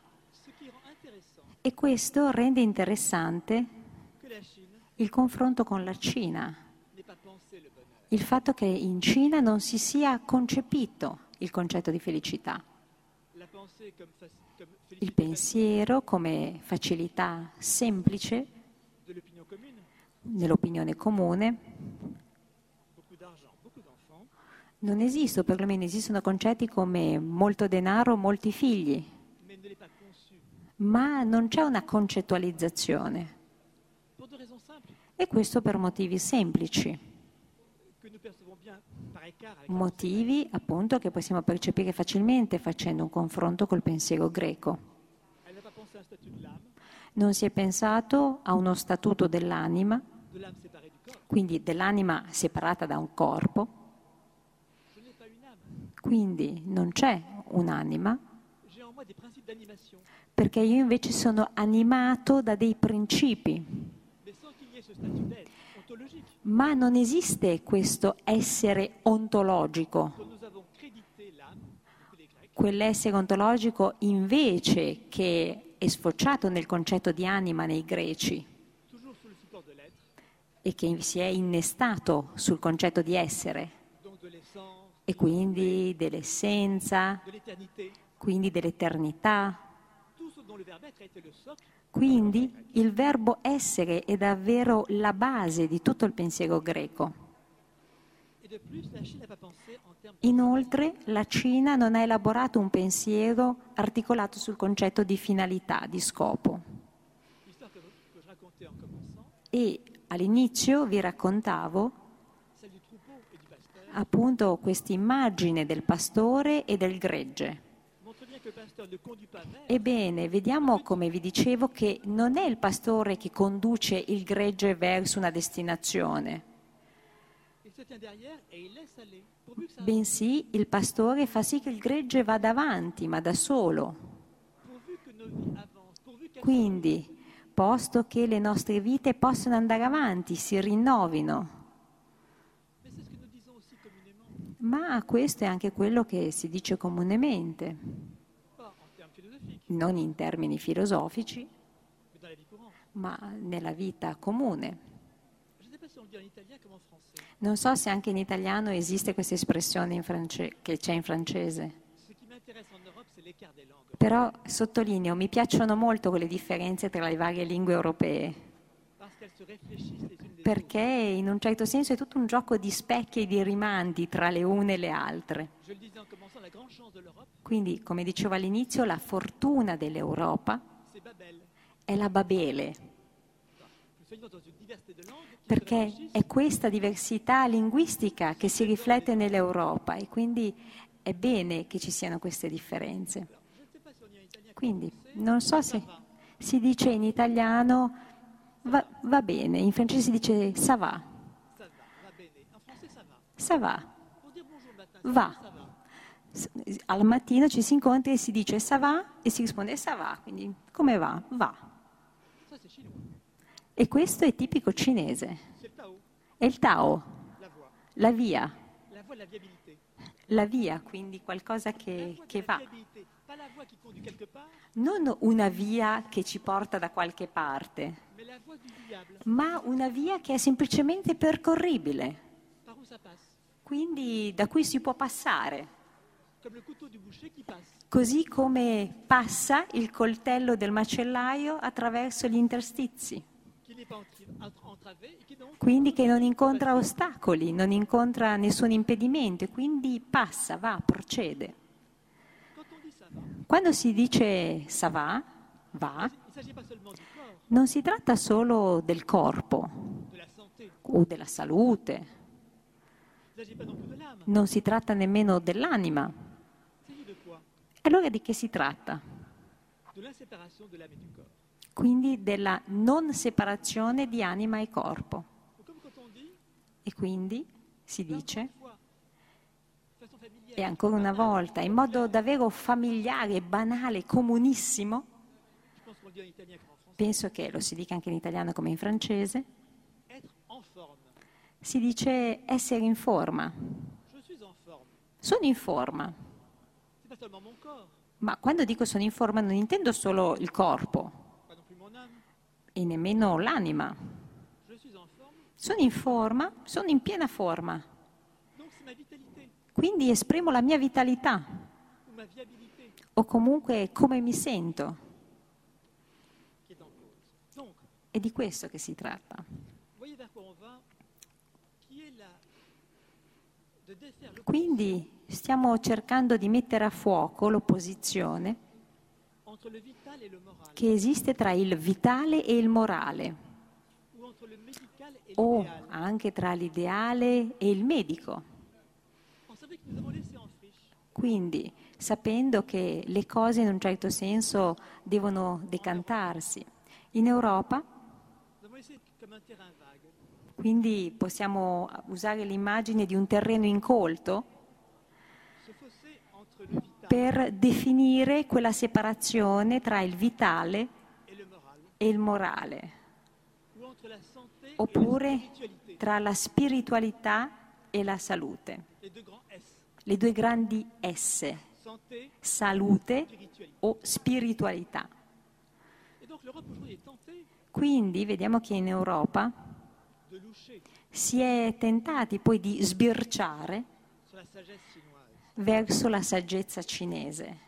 E questo rende interessante il confronto con la Cina, il fatto che in Cina non si sia concepito il concetto di felicità, il pensiero come facilità semplice nell'opinione comune. Non esiste, o perlomeno esistono concetti come molto denaro, molti figli, ma non c'è una concettualizzazione. E questo per motivi semplici, motivi appunto che possiamo percepire facilmente facendo un confronto col pensiero greco. Non si è pensato a uno statuto dell'anima, quindi dell'anima separata da un corpo. Quindi non c'è un'anima, perché io invece sono animato da dei principi. Ma non esiste questo essere ontologico, quell'essere ontologico invece che è sfociato nel concetto di anima nei greci e che si è innestato sul concetto di essere e quindi dell'essenza, quindi dell'eternità. Quindi il verbo essere è davvero la base di tutto il pensiero greco. Inoltre la Cina non ha elaborato un pensiero articolato sul concetto di finalità, di scopo. E all'inizio vi raccontavo appunto questa immagine del pastore e del gregge. Ebbene, vediamo come vi dicevo che non è il pastore che conduce il gregge verso una destinazione, bensì il pastore fa sì che il gregge vada avanti, ma da solo. Quindi, posto che le nostre vite possano andare avanti, si rinnovino. Ma questo è anche quello che si dice comunemente, non in termini filosofici, ma nella vita comune. Non so se anche in italiano esiste questa espressione france- che c'è in francese, però sottolineo, mi piacciono molto quelle differenze tra le varie lingue europee, perché in un certo senso è tutto un gioco di specchi e di rimandi tra le une e le altre. Quindi, come dicevo all'inizio, la fortuna dell'Europa è la Babele, perché è questa diversità linguistica che si riflette nell'Europa e quindi è bene che ci siano queste differenze. Quindi non so se si dice in italiano va, va bene, in francese si dice ça va, Ça va, va bene. En français, ça va. ça va. Pour dire bonjour le matin, Va. ça va. S- Al mattino ci si incontra e si dice ça va e si risponde ça va, quindi come va? Va. E questo è tipico cinese. È il Tao, la via, La via, quindi qualcosa che, che va. Non una via che ci porta da qualche parte, ma una via che è semplicemente percorribile, quindi da cui si può passare. Così come passa il coltello del macellaio attraverso gli interstizi, quindi che non incontra ostacoli, non incontra nessun impedimento, e quindi passa, va, procede. quand on dit ça va, Quando si dice ça va, non si tratta solo del corpo o della salute, non si tratta nemmeno dell'anima. Allora di che si tratta? Quindi della non separazione di anima e corpo. E quindi si dice, e ancora una volta, in modo davvero familiare, banale, comunissimo, penso che lo si dica anche in italiano come in francese, si dice essere in forma. Sono in forma, ma quando dico sono in forma non intendo solo il corpo e nemmeno l'anima. Sono in forma, sono in piena forma, quindi esprimo la mia vitalità o comunque come mi sento. È di questo che si tratta. Quindi stiamo cercando di mettere a fuoco l'opposizione che esiste tra il vitale e il morale, o anche tra l'ideale e il medico. Quindi, sapendo che le cose in un certo senso devono decantarsi. In Europa, quindi possiamo usare l'immagine di un terreno incolto, per definire quella separazione tra il vitale e il morale, oppure tra la spiritualità e la salute. Le due grandi S, salute o spiritualità. Quindi vediamo che in Europa si è tentati poi di sbirciare verso la saggezza cinese,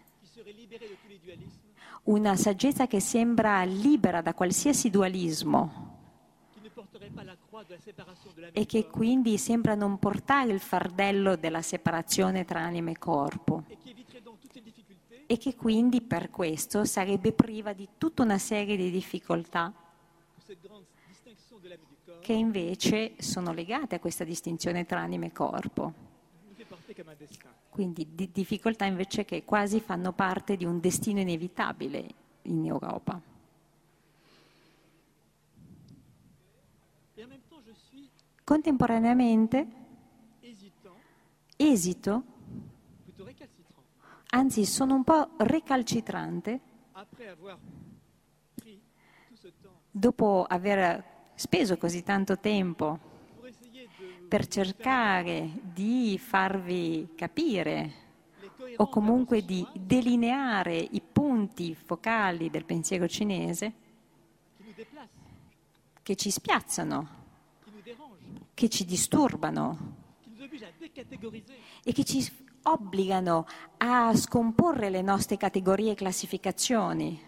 una saggezza che sembra libera da qualsiasi dualismo e che quindi sembra non portare il fardello della separazione tra anima e corpo e che quindi per questo sarebbe priva di tutta una serie di difficoltà che invece sono legate a questa distinzione tra anima e corpo. Quindi di- difficoltà invece che quasi fanno parte di un destino inevitabile in Europa. Contemporaneamente esito, anzi sono un po' recalcitrante. Dopo aver speso così tanto tempo per cercare di farvi capire o comunque di delineare i punti focali del pensiero cinese che ci spiazzano, che ci disturbano e che ci obbligano a scomporre le nostre categorie e classificazioni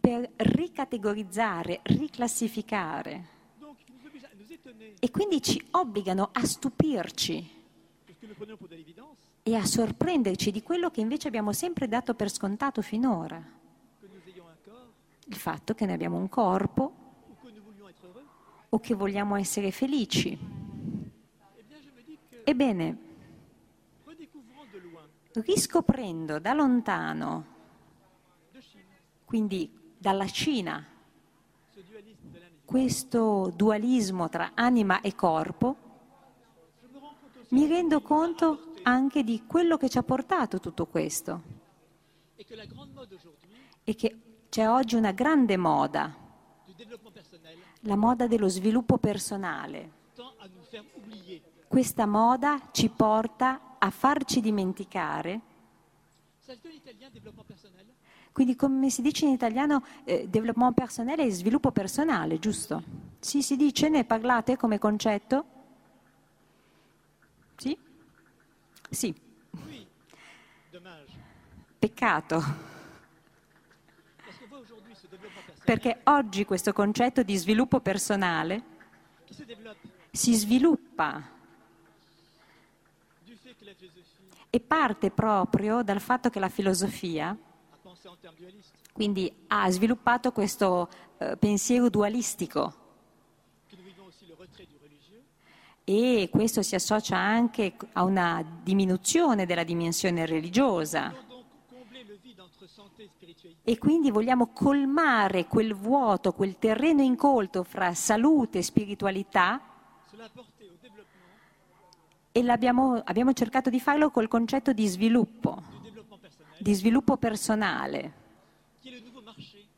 per ricategorizzare, riclassificare. E quindi ci obbligano a stupirci e a sorprenderci di quello che invece abbiamo sempre dato per scontato finora, il fatto che noi abbiamo un corpo o che vogliamo essere felici. Ebbene, riscoprendo da lontano, quindi dalla Cina, questo dualismo tra anima e corpo, mi rendo conto anche di quello che ci ha portato tutto questo e che c'è oggi una grande moda, la moda dello sviluppo personale. Questa moda ci porta a farci dimenticare, quindi come si dice in italiano, eh, développement personnel e sviluppo personale, giusto? Sì, si dice, ne parlate come concetto? Sì? Sì, peccato, perché oggi questo concetto di sviluppo personale si sviluppa. E parte proprio dal fatto che la filosofia quindi ha sviluppato questo eh, pensiero dualistico. E questo si associa anche a una diminuzione della dimensione religiosa e quindi vogliamo colmare quel vuoto, quel terreno incolto fra salute e spiritualità e abbiamo cercato di farlo col concetto di sviluppo, di sviluppo personale,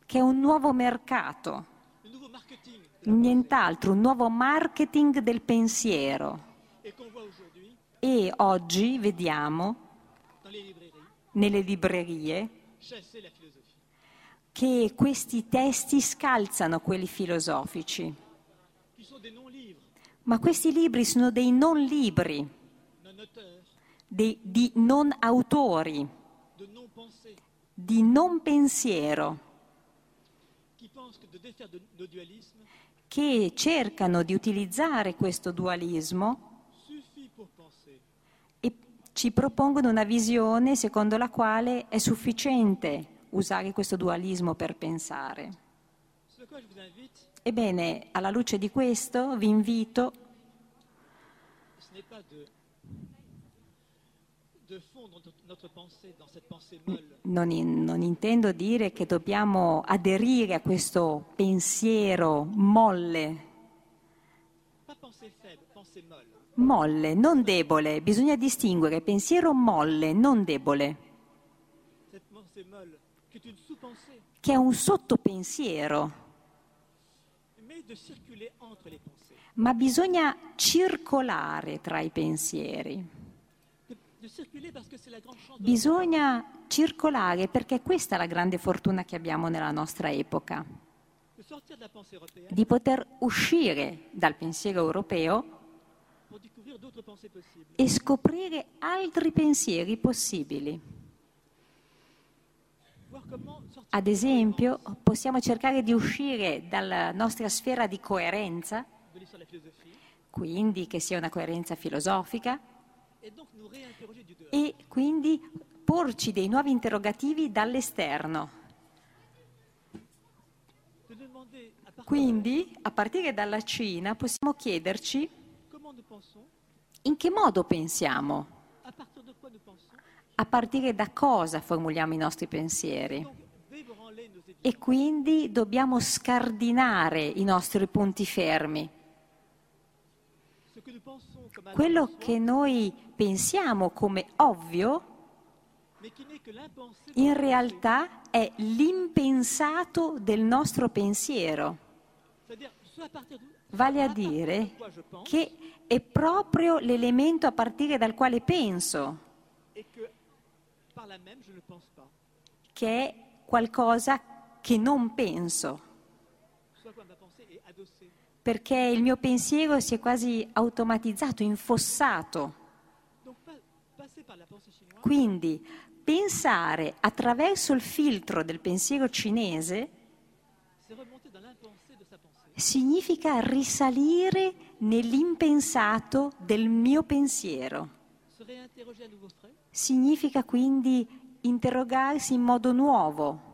che è un nuovo mercato, nient'altro, un nuovo marketing del pensiero. E oggi vediamo nelle librerie. Che questi testi scalzano quelli filosofici, ma questi libri sono dei non libri, dei- di non autori, di non pensiero, che cercano di utilizzare questo dualismo ci propongono una visione secondo la quale è sufficiente usare questo dualismo per pensare. Ebbene, alla luce di questo vi invito Non, in- non intendo dire che dobbiamo aderire a questo pensiero molle, molle. non debole. Bisogna distinguere pensiero molle, non debole, che è un sottopensiero, ma bisogna circolare tra i pensieri. Bisogna circolare perché questa è la grande fortuna che abbiamo nella nostra epoca, di poter uscire dal pensiero europeo e scoprire altri pensieri possibili. Ad esempio, possiamo cercare di uscire dalla nostra sfera di coerenza, quindi che sia una coerenza filosofica, e quindi porci dei nuovi interrogativi dall'esterno. Quindi, a partire dalla Cina, possiamo chiederci in che modo pensiamo, a partire da cosa formuliamo i nostri pensieri. E quindi dobbiamo scardinare i nostri punti fermi. Quello che noi pensiamo come ovvio, in realtà è l'impensato del nostro pensiero. Vale a dire che è proprio l'elemento a partire dal quale penso, che è qualcosa che non penso, perché il mio pensiero si è quasi automatizzato, infossato. Quindi pensare attraverso il filtro del pensiero cinese significa risalire nell'impensato del mio pensiero. Significa quindi interrogarsi in modo nuovo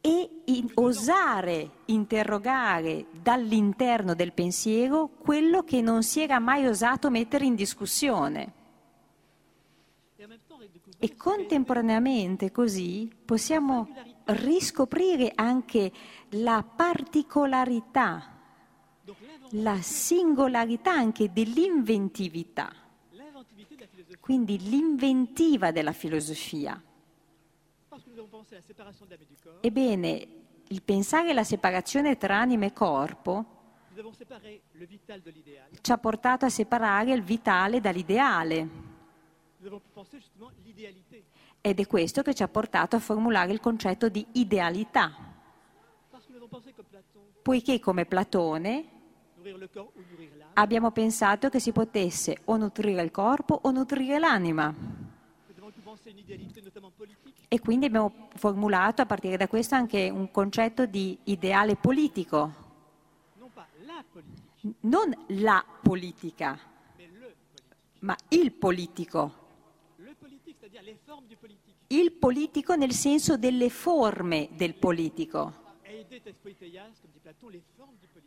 e in- osare interrogare dall'interno del pensiero quello che non si era mai osato mettere in discussione. E contemporaneamente così possiamo riscoprire anche la particolarità, la singolarità anche dell'inventività, quindi l'inventiva della filosofia. Ebbene, il pensare alla separazione tra anima e corpo ci ha portato a separare il vitale dall'ideale ed è questo che ci ha portato a formulare il concetto di idealità, poiché come Platone abbiamo pensato che si potesse o nutrire il corpo o nutrire l'anima. E quindi abbiamo formulato a partire da questo anche un concetto di ideale politico, non la politica, ma il politico. Il politico nel senso delle forme del politico.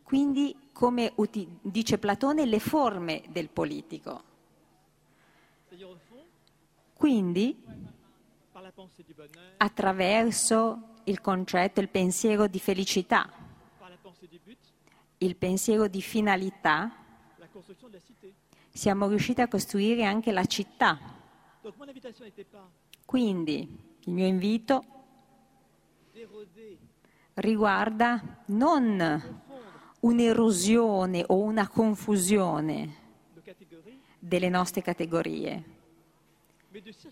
Quindi, come dice Platone, le forme del politico. Quindi, attraverso il concetto, il pensiero di felicità, il pensiero di finalità, siamo riusciti a costruire anche la città. Quindi, il mio invito riguarda non un'erosione o una confusione delle nostre categorie,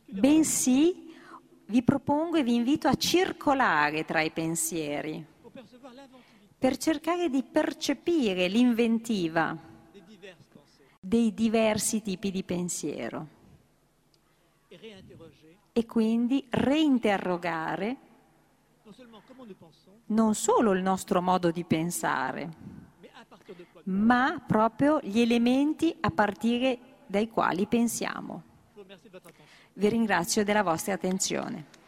bensì vi propongo e vi invito a circolare tra i pensieri per cercare di percepire l'inventiva dei diversi tipi di pensiero e quindi reinterrogare non solo il nostro modo di pensare, ma proprio gli elementi a partire dai quali pensiamo. Vi ringrazio della vostra attenzione.